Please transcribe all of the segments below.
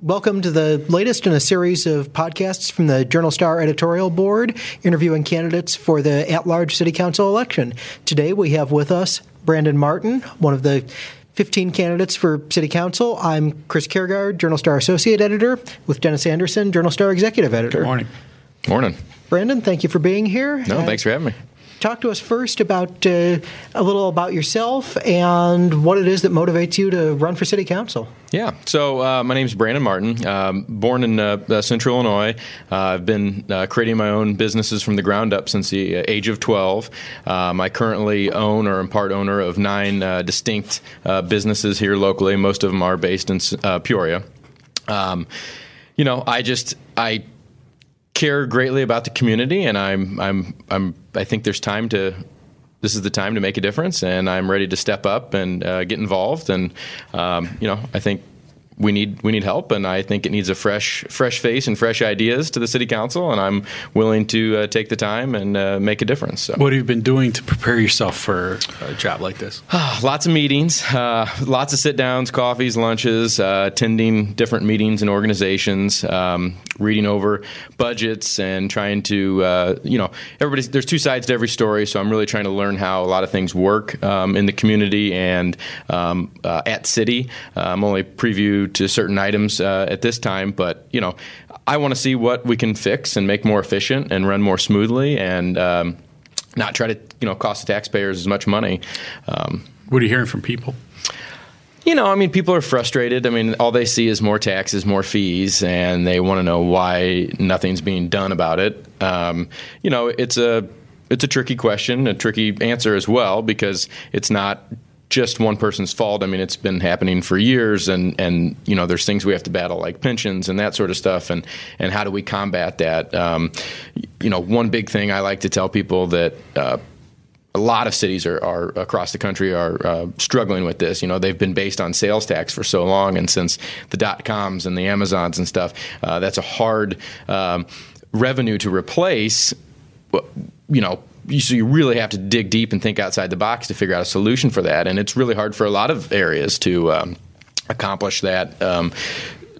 Welcome to the latest in a series of podcasts from the Journal Star editorial board interviewing candidates for the at large city council election. Today we have with us Brandon Martin, one of the 15 candidates for city council. I'm Chris Kaergard, Journal Star associate editor, with Dennis Anderson, Journal Star executive editor. Good morning. Morning. Brandon, thank you for being here. No, thanks for having me talk to us first about uh, a little about yourself and what it is that motivates you to run for city council. Yeah, so uh, my name is Brandon Martin. Um, born in uh, uh Central Illinois, uh, I've been uh, creating my own businesses from the ground up since the age of 12. Um, I currently own or am part owner of nine distinct businesses here locally. Most of them are based in Peoria. Um, you know, I just I care greatly about the community, and I'm I'm I'm I think there's time to. This is the time to make a difference, and I'm ready to step up and uh, get involved. And um, you know, I think we need we need help, and I think it needs a fresh fresh face and fresh ideas to the city council. And I'm willing to uh, take the time and uh, make a difference. So. What have you been doing to prepare yourself for a job like this? lots of meetings, uh, lots of sit downs, coffees, lunches, uh, attending different meetings and organizations, um, reading over budgets, and trying to uh, you know everybody's there's two sides to every story. So I'm really trying to learn how a lot of things work um, in the community and um, uh, at city. I'm only previewed to certain items uh, at this time, but you know, I want to see what we can fix and make more efficient and run more smoothly, and um, not try to you know cost the taxpayers as much money. Um, what are you hearing from people? You know, I mean, people are frustrated. I mean, all they see is more taxes, more fees, and they want to know why nothing's being done about it. Um, you know, it's a it's a tricky question, a tricky answer as well, because it's not just one person's fault. I mean, it's been happening for years, and and you know, there's things we have to battle like pensions and that sort of stuff, and and how do we combat that? Um, you know, one big thing I like to tell people that. Uh, a lot of cities are, are, across the country are uh, struggling with this. You know, they've been based on sales tax for so long, and since the dot coms and the Amazons and stuff, uh, that's a hard um, revenue to replace. You know, so you really have to dig deep and think outside the box to figure out a solution for that. And it's really hard for a lot of areas to um, accomplish that. Um,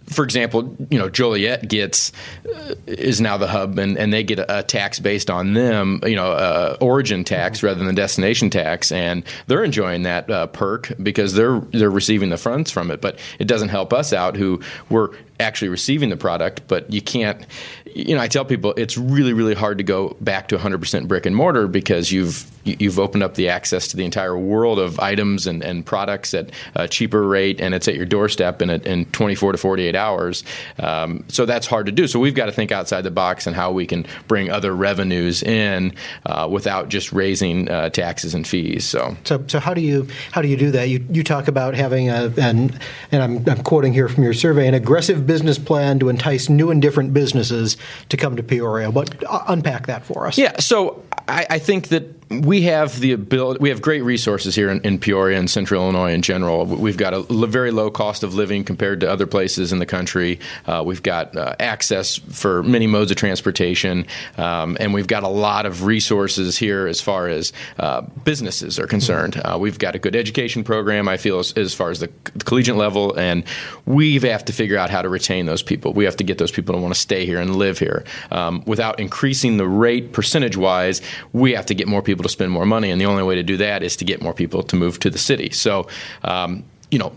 for example, you know Joliet gets uh, is now the hub, and, and they get a, a tax based on them, you know, uh, origin tax rather than destination tax, and they're enjoying that uh, perk because they're they're receiving the funds from it. But it doesn't help us out who we're actually receiving the product, but you can't. You know, I tell people it's really, really hard to go back to 100% brick and mortar because you've you've opened up the access to the entire world of items and, and products at a cheaper rate, and it's at your doorstep in, a, in 24 to 48 hours. Um, so that's hard to do. So we've got to think outside the box and how we can bring other revenues in uh, without just raising uh, taxes and fees. So. so, so how do you how do you do that? You you talk about having a and and I'm, I'm quoting here from your survey an aggressive business plan to entice new and different businesses to come to Peoria. What uh, unpack that for us? Yeah, so I, I think that we have the ability. We have great resources here in, in, Peoria and Central Illinois in general. We've got a very low cost of living compared to other places in the country. Uh, we've got uh, access for many modes of transportation, um, and we've got a lot of resources here as far as uh, businesses are concerned. Uh, we've got a good education program. I feel as, as far as the, the, collegiate level, and we have to figure out how to retain those people. We have to get those people to want to stay here and live here. Um, without increasing the rate percentage wise, we have to get more people people to spend more money, and the only way to do that is to get more people to move to the city. So, um, you know,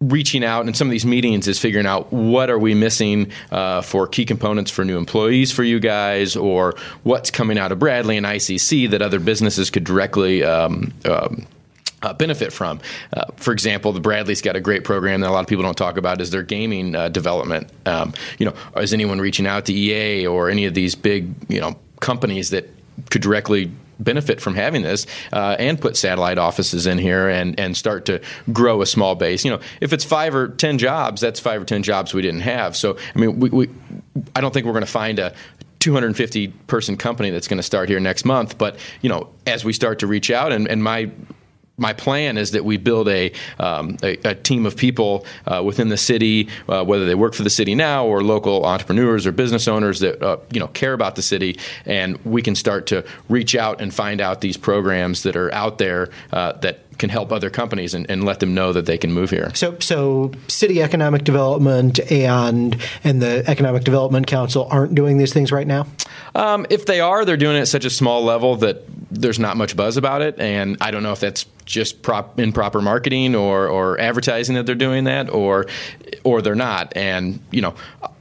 reaching out and some of these meetings is figuring out what are we missing uh, for key components for new employees for you guys or what's coming out of bradley and icc that other businesses could directly um, um, uh, benefit from. Uh, for example, the Bradley's got a great program that a lot of people don't talk about is their gaming uh, development. Um, you know, is anyone reaching out to EA or any of these big you know companies that could directly benefit from having this uh, and put satellite offices in here and, and start to grow a small base. You know, if it's five or ten jobs, that's five or ten jobs we didn't have. So, I mean, we, we I don't think we're going to find a 250 person company that's going to start here next month. But you know, as we start to reach out, and, and my my plan is that we build a, um, a, a, team of people uh, within the city, uh, whether they work for the city now or local entrepreneurs or business owners that uh, you know care about the city, and we can start to reach out and find out these programs that are out there uh, that can help other companies and, and, let them know that they can move here. So, so city economic development and and the economic development council aren't doing these things right now. Um, if they are, they're doing it at such a small level that there's not much buzz about it, and I don't know if that's just prop, improper marketing or, or advertising that they're doing that, or or they're not. And you know,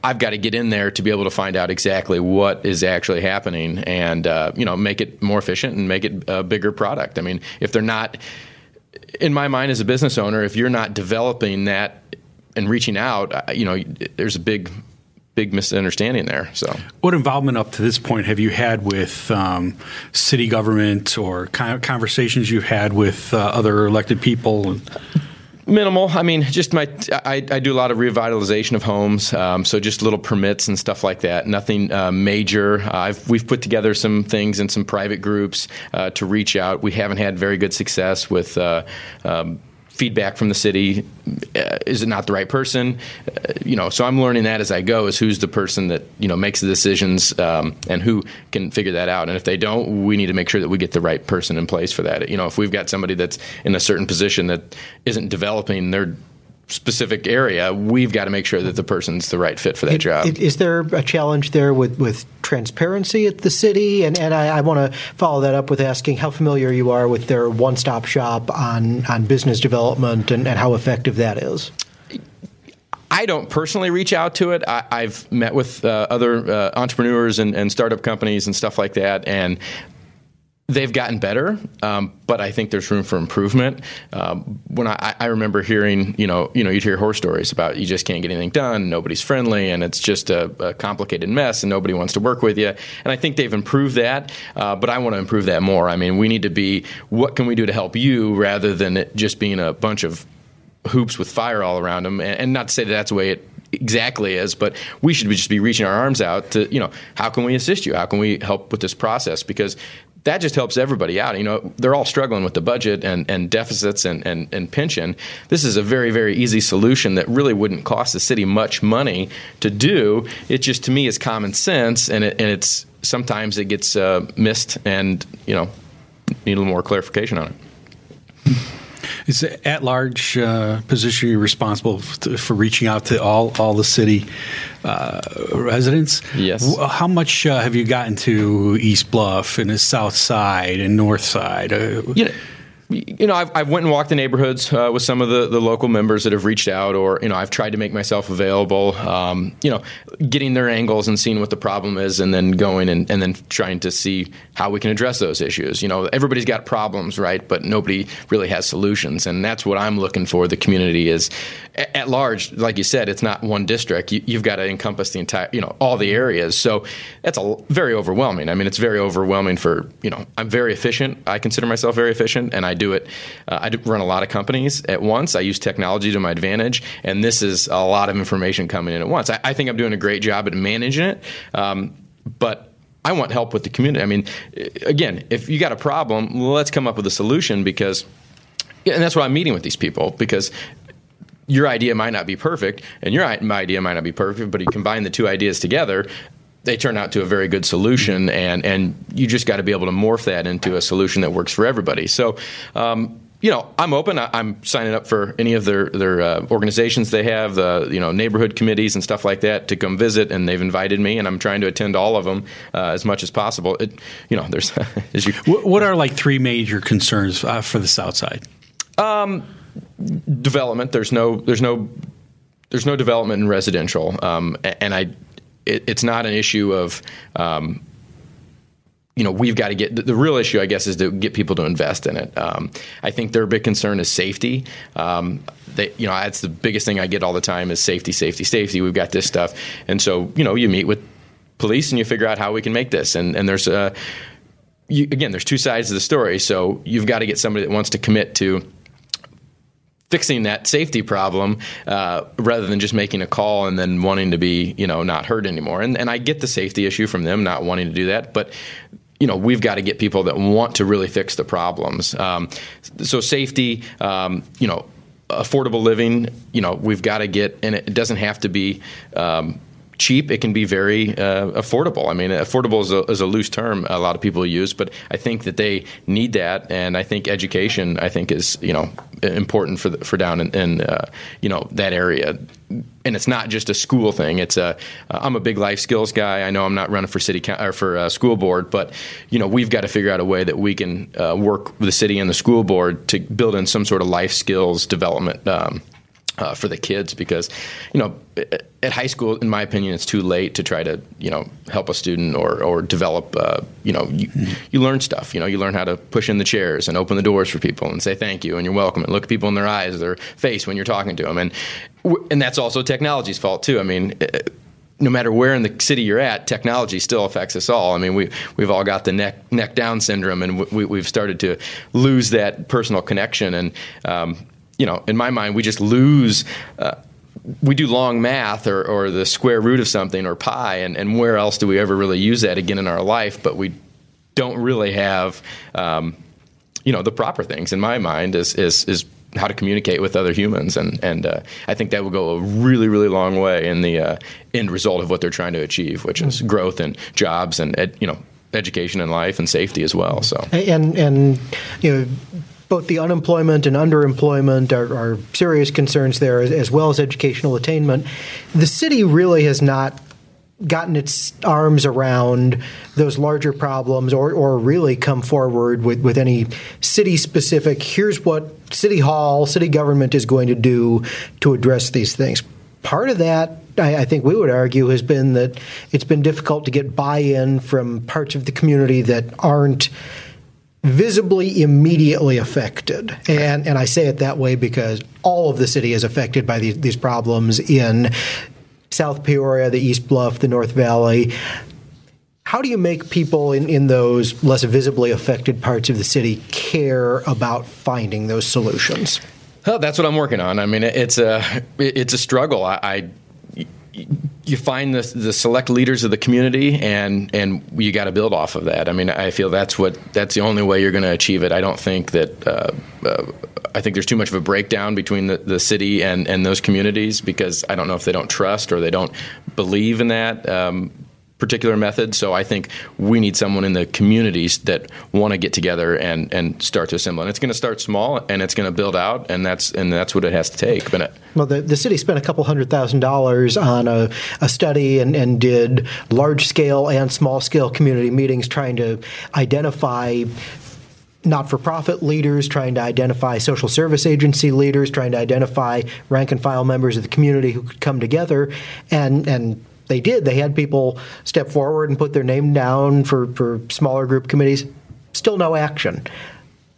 I've got to get in there to be able to find out exactly what is actually happening, and uh, you know, make it more efficient and make it a bigger product. I mean, if they're not, in my mind as a business owner, if you're not developing that and reaching out, you know, there's a big big misunderstanding there. So, what involvement up to this point have you had with um, city government or conversations you've had with uh, other elected people? Minimal. I mean, just my. I, I, do a lot of revitalization of homes, um, so just little permits and stuff like that. Nothing uh, major. Uh, we've put together some things in some private groups uh, to reach out. We haven't had very good success with. Uh, um, feedback from the city. Uh, is it not the right person? Uh, you know, so I'm learning that as I go. Is who's the person that you know makes the decisions um, and who can figure that out. And if they don't, we need to make sure that we get the right person in place for that. You know, if we've got somebody that's in a certain position that isn't developing their specific area, we've got to make sure that the person's the right fit for that it, job. It, is there a challenge there with, with transparency at the city? And, and I, I want to follow that up with asking how familiar you are with their one stop shop on, on business development and, and how effective that is. I don't personally reach out to it. I, have met with uh, other uh, entrepreneurs and, and, startup companies and stuff like that, and they've gotten better, um, but I think there's room for improvement. Um, when I, I, remember hearing, you know, you know, you'd hear horror stories about you just can't get anything done, nobody's friendly, and it's just a, a complicated mess, and nobody wants to work with you. And I think they've improved that, uh, but I want to improve that more. I mean, we need to be what can we do to help you rather than it just being a bunch of hoops with fire all around them. And, and not to say that that's the way it exactly is, but we should just be reaching our arms out to, you know, how can we assist you? How can we help with this process? Because that just helps everybody out. You know, they're all struggling with the budget and, and deficits and, and, and pension. This is a very, very easy solution that really wouldn't cost the city much money to do. It just, to me, is common sense, and, it, and it's sometimes it gets uh, missed and, you know, need a little more clarification on it. Is at large uh, position you're responsible for reaching out to all all the city uh, residents? Yes. How much uh, have you gotten to East Bluff and the South Side and North Side? Uh, you know, I've, I've went and walked the neighborhoods uh, with some of the, the local members that have reached out, or you know, I've tried to make myself available. Um, you know, getting their angles and seeing what the problem is, and then going and, and then trying to see how we can address those issues. You know, everybody's got problems, right? But nobody really has solutions, and that's what I'm looking for. The community is at, large, like you said, it's not one district. You, have got to encompass the entire, you know, all the areas. So that's a very overwhelming. I mean, it's very overwhelming for you know. I'm very efficient. I consider myself very efficient, and I do it. Uh, I run a lot of companies at once. I use technology to my advantage, and this is a lot of information coming in at once. I, I think I'm doing a great job at managing it, um, but I want help with the community. I mean, again, if you got a problem, let's come up with a solution because, and that's why I'm meeting with these people because your idea might not be perfect, and your my idea might not be perfect, but you combine the two ideas together, they turn out to a very good solution, and and you just got to be able to morph that into a solution that works for everybody. So. Um, you know, I'm open. I, am signing up for any of their their uh, organizations they have, uh, you know, neighborhood committees and stuff like that to come visit, and they've invited me, and I'm trying to attend all of them uh, as much as possible. It, you know, there's. you, what are like three major concerns uh, for the South Side? Um, development. There's no. There's no. There's no development in residential, um, and I it, it's not an issue of um, you know we've got to get the, the, real issue i guess is to get people to invest in it. Um, i think their big concern is safety. Um, you know that's the biggest thing i get all the time is safety safety safety. We've got this stuff. And so you know you meet with police and you figure out how we can make this. And and there's a you, again, there's two sides to the story. So you've got to get somebody that wants to commit to fixing that safety problem uh, rather than just making a call and then wanting to be you know not heard anymore. And, and I get the safety issue from them not wanting to do that, but you know we've got to get people that want to really fix the problems. Um, so safety, um, you know, affordable living. You know, we've got to get, and it doesn't have to be. Um, cheap, it can be very uh, affordable. I mean, affordable is a, is a, loose term a lot of people use, but I think that they need that, and I think education, I think, is you know important for the, for down in, in uh, you know that area. And it's not just a school thing. It's a uh, a big life skills guy. I know I'm not running for city or for uh, school board, but you know we've got to figure out a way that we can uh, work with the city and the school board to build in some sort of life skills development. Um, uh, for the kids because you know at high school in my opinion it's too late to try to you know help a student or or develop uh, you know you, you learn stuff you know you learn how to push in the chairs and open the doors for people and say thank you and you're welcome and look people in their eyes their face when you're talking to them and and that's also technology's fault too i mean uh, no matter where in the city you're at, technology still affects us all. I mean, we we've all got the neck neck down syndrome, and we, have started to lose that personal connection. And um, you know, in my mind, we just lose. Uh, we do long math or, or the square root of something or pi, and, and where else do we ever really use that again in our life? But we don't really have, um, you know, the proper things in my mind is is is how to communicate with other humans, and and uh, I think that will go a really really long way in the uh, end result of what they're trying to achieve, which is growth and jobs and ed, you know education and life and safety as well. So and and you know both the unemployment and underemployment are, are serious concerns there, as, as, well as educational attainment. The city really has not gotten its arms around those larger problems or, or really come forward with, with any city specific here's what city hall city government is going to do to address these things part of that I, I think we would argue has been that it's been difficult to get buy-in from parts of the community that aren't visibly immediately affected. And, and I say it that way because all of the city is affected by these, these problems in South Peoria, the East Bluff, the North Valley. How do you make people in, in those less visibly affected parts of the city care about finding those solutions? Well, that's what I'm working on. I mean, it's a it's a struggle. I, I you find the, the select leaders of the community and and you got to build off of that. I mean, I feel that's what that's the only way you're going to achieve it. I don't think that uh, uh, I think there's too much of a breakdown between the, the city and and those communities because I don't know if they don't trust or they don't believe in that. Um, particular method. So I think we need someone in the communities that want to get together and, and start to assemble. And it's going to start small and it's going to build out, and that's and that's what it has to take. But well, the, the city spent a couple hundred thousand dollars on a, a study and, and did large scale and small scale community meetings trying to identify not for profit leaders, trying to identify social service agency leaders, trying to identify rank and file members of the community who could come together and and they did. They had people step forward and put their name down for, for smaller group committees. Still no action.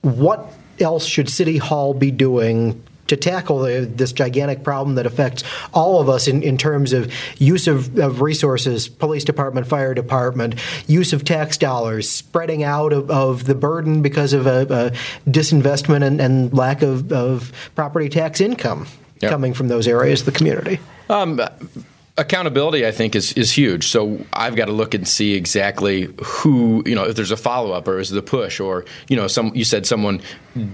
What else should City Hall be doing to tackle the, this gigantic problem that affects all of us in, in terms of use of, of, resources, police department, fire department, use of tax dollars, spreading out of, of the burden because of a, a disinvestment and, and lack of, of, property tax income yep. coming from those areas of the community? Um, accountability i think is is huge. So i've got to look and see exactly who you know if there's a follow-up or is the push or you know some you said someone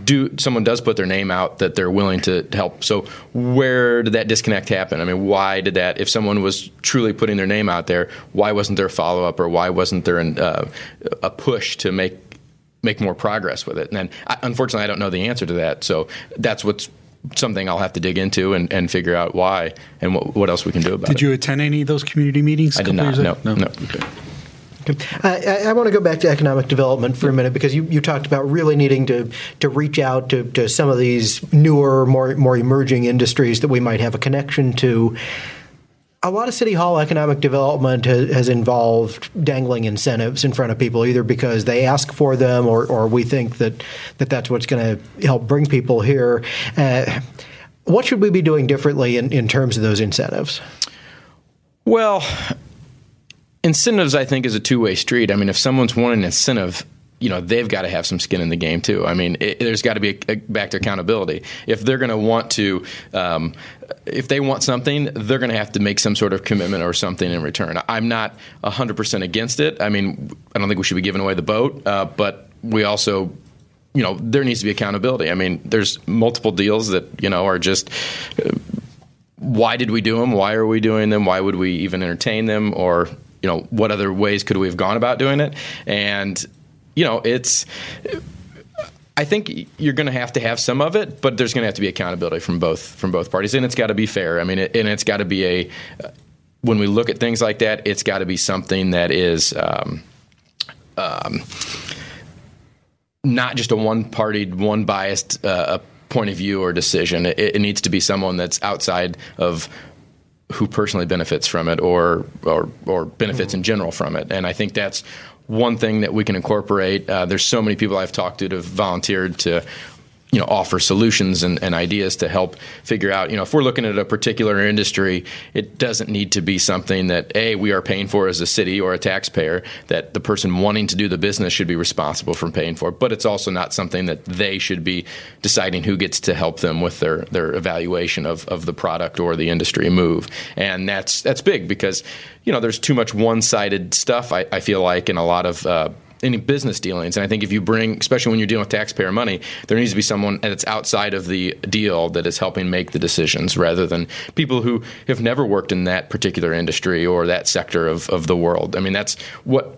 do someone does put their name out that they're willing to help. So where did that disconnect happen? I mean why did that if someone was truly putting their name out there why wasn't there a follow-up or why wasn't there an, uh, a push to make make more progress with it? And then, unfortunately i don't know the answer to that. So that's what's something I'll have to dig into and, and figure out why and what, what else we can do about did it. Did you attend any of those community meetings? I did not. No, no, no. Okay. I, I, want to go back to economic development for a minute because you, you talked about really needing to, to reach out to, to some of these newer, more more emerging industries that we might have a connection to a lot of city hall economic development has, has, involved dangling incentives in front of people, either because they ask for them or, or we think that, that that's what's going to help bring people here. Uh, what should we be doing differently in, in terms of those incentives? Well, incentives, I think, is a two way street. I mean, if someone's wanting an incentive, you know they've got to have some skin in the game too. I mean, it, there's got to be a, a, back to accountability. If they're going to want to, um, if they want something, they're going to have to make some sort of commitment or something in return. I'm not 100 percent against it. I mean, I don't think we should be giving away the boat, uh, but we also. You know, there needs to be accountability. I mean, there's multiple deals that you know are just uh, why did we do them? Why are we doing them? Why would we even entertain them? Or you know, what other ways could we have gone about doing it? And you know, it's. I think you're going to have to have some of it, but there's going to have to be accountability from both from both parties, and it's got to be fair. I mean, it, and it's got to be a. When we look at things like that, it's got to be something that is. Um, um, not just a one-party, one-biased uh, point of view or decision. It, it, needs to be someone that's outside of who personally benefits from it or or, or benefits mm-hmm. in general from it. And I think that's one thing that we can incorporate. Uh, there's so many people I've talked to that have volunteered to you know offer solutions and, and, ideas to help figure out you know if we're looking at a particular industry it doesn't need to be something that a we are paying for as a city or a taxpayer that the person wanting to do the business should be responsible for paying for but it's also not something that they should be deciding who gets to help them with their their evaluation of, of the product or the industry move. And that's that's big because you know there's too much one-sided stuff I, I feel like in a lot of uh, any business dealings. And I think if you bring, especially when you're dealing with taxpayer money, there needs to be someone that's outside of the deal that is helping make the decisions rather than people who have never worked in that particular industry or that sector of, of the world. I mean, that's what.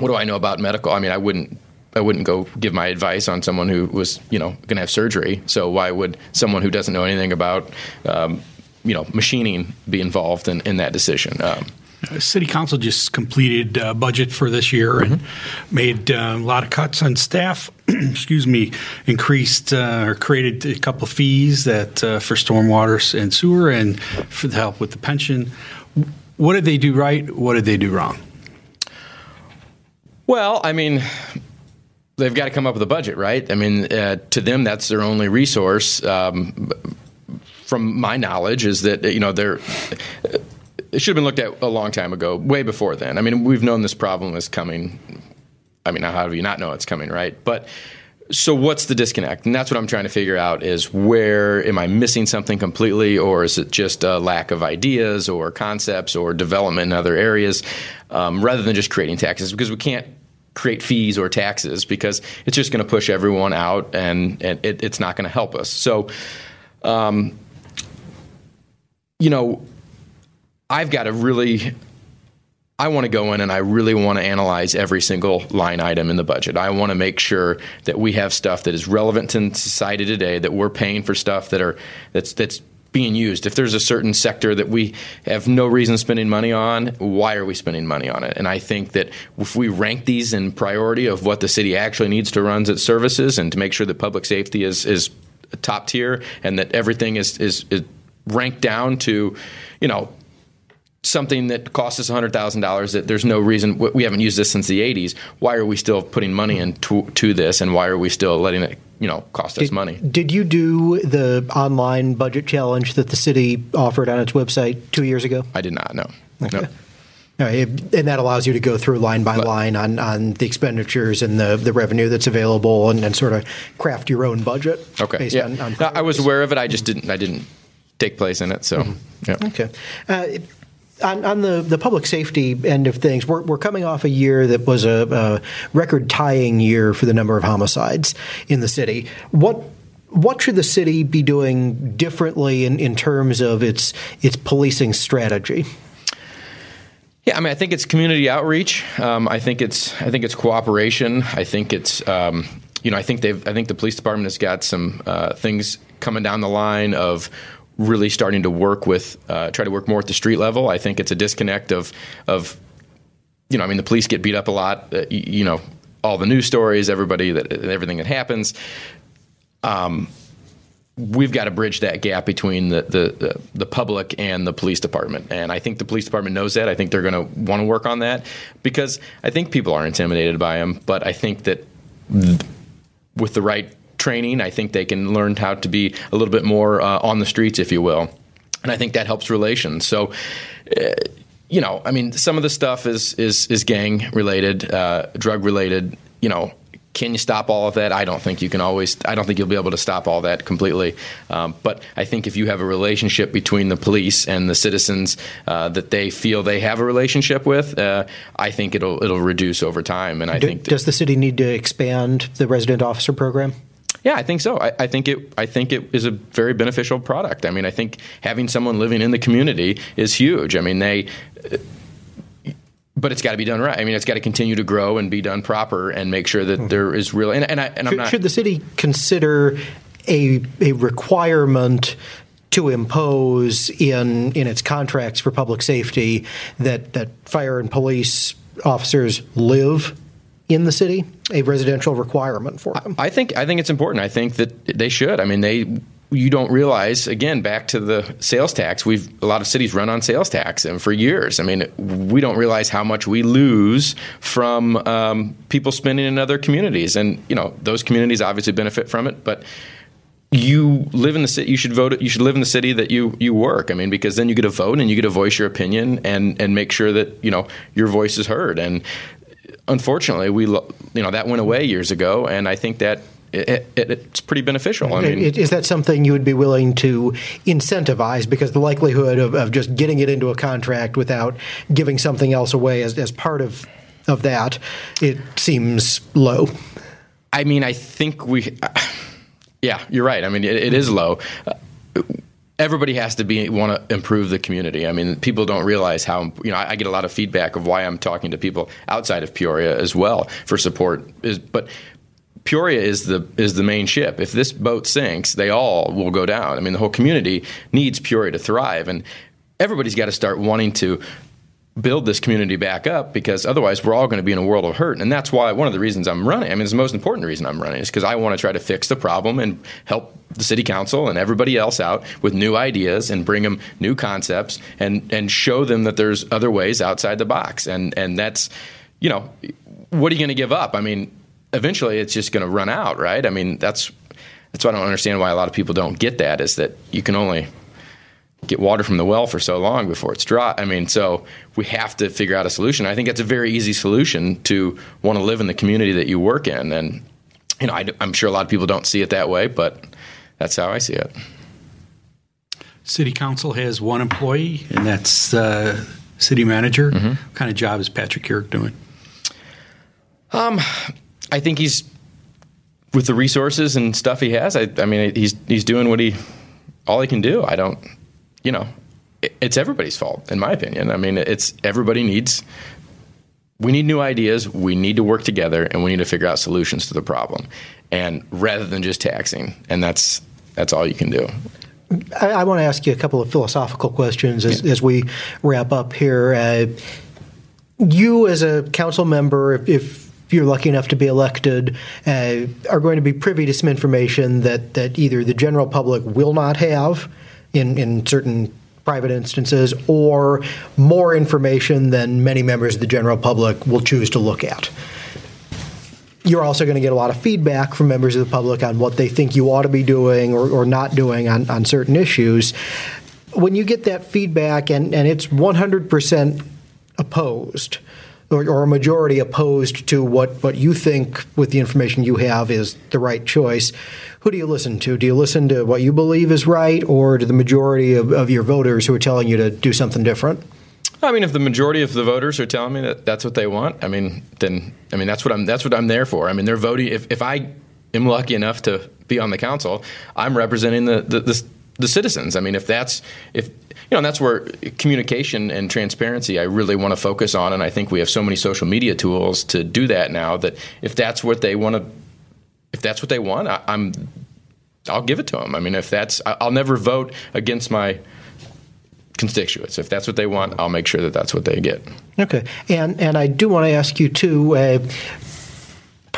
What do I know about medical? I mean, I wouldn't I wouldn't go give my advice on someone who was, you know, going to have surgery. So why would someone who doesn't know anything about, um, you know, machining be involved in, in that decision? Um, City Council just completed uh, budget for this year mm-hmm. and made uh, a lot of cuts on staff. excuse me, increased uh, or created a couple of fees that uh, for stormwater and sewer and for the help with the pension. What did they do right? What did they do wrong? Well, I mean, they've got to come up with a budget, right? I mean, uh, to them, that's their only resource. Um, from my knowledge, is that you know they're it should have been looked at a long time ago, way before then. I mean, we've known this problem is coming. I mean, how do you not know it's coming, right? But so what's the disconnect? And that's what I'm trying to figure out is where am I missing something completely, or is it just a lack of ideas or concepts or development in other areas, um, rather than just creating taxes? Because we can't create fees or taxes because it's just going to push everyone out and, and it, it's not going to help us. So, um, you know I've got to really I want to go in and I really want to analyze every single line item in the budget. I want to make sure that we have stuff that is relevant to society today, that we're paying for stuff that are that's that's being used. If there's a certain sector that we have no reason spending money on, why are we spending money on it? And I think that if we rank these in priority of what the city actually needs to run its services and to make sure that public safety is is top tier and that everything is is, is ranked down to, you know, something that costs us $100,000 that there's no reason we haven't used this since the 80s. Why are we still putting money into to this and why are we still letting it, you know, cost did, us money? Did you do the online budget challenge that the city offered on its website 2 years ago? I did not, no. Okay. No. And that allows you to go through line by line on, on the expenditures and the, the revenue that's available and, and sort of craft your own budget. Okay. yeah. On, on I was aware of it. I just didn't I didn't take place in it. So, mm-hmm. yeah. Okay. Uh, on, on, the, the public safety end of things, we're, we're coming off a year that was a, a record tying year for the number of homicides in the city. What what should the city be doing differently in, in terms of its its policing strategy? Yeah, I mean, I think it's community outreach. Um, I think it's I think it's cooperation. I think it's um, you know I think they've I think the police department has got some uh, things coming down the line of really starting to work with, uh, try to work more at the street level. I think it's a disconnect of, of, you know, I mean, the police get beat up a lot. Uh, you, know, all the news stories, everybody that everything that happens. Um, we've got to bridge that gap between the, the, the public and the police department. And I think the police department knows that. I think they're going to want to work on that because I think people are intimidated by them. But I think that th- with the right training. I think they can learn how to be a little bit more uh, on the streets, if you will. And I think that helps relations. So, uh, you know, I mean, some of the stuff is is is gang related, uh, drug related. you know, can you stop all of that? I don't think you can always. I don't think you'll be able to stop all that completely. Um, but I think if you have a relationship between the police and the citizens uh, that they feel they have a relationship with, uh, I think it'll it'll reduce over time. And I Do, think does the city need to expand the resident officer program? Yeah, I think so. I, I, think it. I think it is a very beneficial product. I mean, I think having someone living in the community is huge. I mean, they but it's got to be done right. I mean, it's got to continue to grow and be done proper, and make sure that hmm. there is real. And, and, I, and I'm should, not. Should the city consider a a requirement to impose in in its contracts for public safety that that fire and police officers live in the city? A residential requirement for them. I think I think it's important. I think that they should. I mean, they you don't realize again back to the sales tax we've a lot of cities run on sales tax and for years i mean we don't realize how much we lose from um, people spending in other communities and you know those communities obviously benefit from it but you live in the city you should vote you should live in the city that you you work i mean because then you get a vote and you get to voice your opinion and and make sure that you know your voice is heard and unfortunately we you know that went away years ago and i think that it, it, it's pretty beneficial. I mean, is that something you would be willing to incentivize? Because the likelihood of, of just getting it into a contract without giving something else away as, as part of of that, it seems low. I mean, I think we, yeah, you're right. I mean, it, it is low. Everybody has to be want to improve the community. I mean, people don't realize how you know. I, I, get a lot of feedback of why I'm talking to people outside of Peoria as well for support. Is but Peoria is the is the main ship. If this boat sinks, they all will go down. I mean, the whole community needs Peoria to thrive, and everybody's got to start wanting to build this community back up because otherwise we're all going to be in a world of hurt. And that's why one of the reasons I'm running, I mean, it's the most important reason I'm running is because I want to try to fix the problem and help the city council and everybody else out with new ideas and bring them new concepts and, and show them that there's other ways outside the box. And, and that's, you know, what are you going to give up? I mean, eventually it's just going to run out, right? I mean, that's that's why I don't understand why a lot of people don't get that is that you can only get water from the well for so long before it's dry. I mean, so we have to figure out a solution. I think that's a very easy solution to want to live in the community that you work in, and you know, I, am sure a lot of people don't see it that way, but that's how I see it. City council has one employee, and that's uh, city manager. Mm-hmm. What kind of job is Patrick Urich doing? Um, I think he's with the resources and stuff he has. I, I mean, he's he's doing what he all he can do. I don't, you know, it's everybody's fault in my opinion. I mean, it's everybody needs. We need new ideas. We need to work together, and we need to figure out solutions to the problem, and rather than just taxing. And that's that's all you can do. I, I want to ask you a couple of philosophical questions as, yeah. as we wrap up here. Uh, you, as a council member, if, if you're lucky enough to be elected, uh, are going to be privy to some information that, that either the general public will not have in, in certain private instances or more information than many members of the general public will choose to look at. You're also going to get a lot of feedback from members of the public on what they think you ought to be doing or, or not doing on, on certain issues. When you get that feedback and, and it's 100% opposed, or, or, a majority opposed to what, what you think, with the information you have, is the right choice, who do you listen to? Do you listen to what you believe is right, or to the majority of, of your voters who are telling you to do something different? I mean, if the majority of the voters are telling me that that's what they want, I mean, then I mean that's what I'm that's what I'm there for. I mean, they're voting. If if I am lucky enough to be on the council, I'm representing the the, the, the citizens. I mean, if that's if know, and that's where communication and transparency I really want to focus on. And I think we have so many social media tools to do that now that if that's what they want to, if that's what they want, I, I'm, I'll give it to them. I mean, if that's, I'll never vote against my constituents. If that's what they want, I'll make sure that that's what they get. Okay, and and I do want to ask you too. Uh,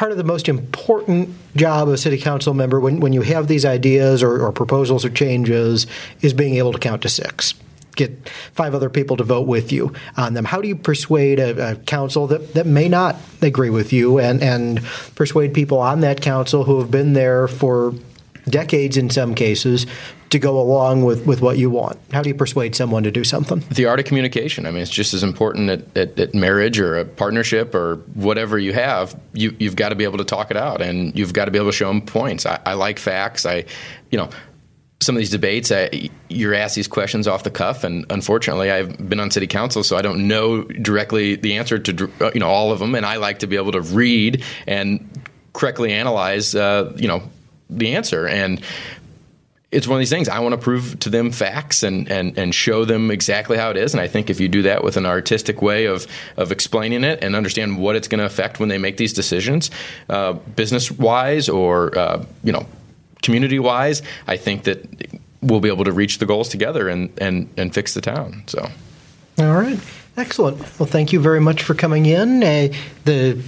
part of the most important job of a city council member when, when you have these ideas or, or proposals or changes is being able to count to six get five other people to vote with you on them. How do you persuade a, a, council that, that may not agree with you and, and persuade people on that council who have been there for decades in some cases to go along with, with what you want? How do you persuade someone to do something? The art of communication. I mean, it's just as important at, at, at marriage or a partnership or whatever you have. You, you've got to be able to talk it out, and you've got to be able to show them points. I, I like facts. I, you know, some of these debates, I, you're asked these questions off the cuff, and unfortunately, I've been on city council, so I don't know directly the answer to uh, you know all of them. And I like to be able to read and correctly analyze, uh, you know, the answer. And it's one of these things. I want to prove to them facts and, and, and show them exactly how it is. And I think if you do that with an artistic way of, of explaining it and understand what it's going to affect when they make these decisions, uh, business wise or uh, you know community wise, I think that we'll be able to reach the goals together and, and, and fix the town. So, all right, excellent. Well, thank you very much for coming in. Uh, the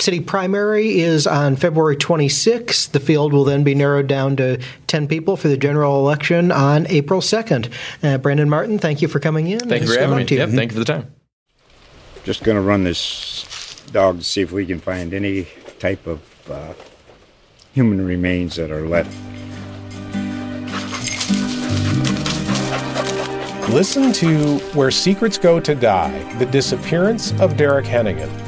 city primary is on February 26th. The field will then be narrowed down to 10 people for the general election on April 2nd. Uh, Brandon Martin, thank you for coming in. Thank you for having me. Yep, thank you for the time. Just going to run this dog to see if we can find any type of uh, human remains that are left. Listen to Where Secrets Go to Die The Disappearance of Derek Hennigan.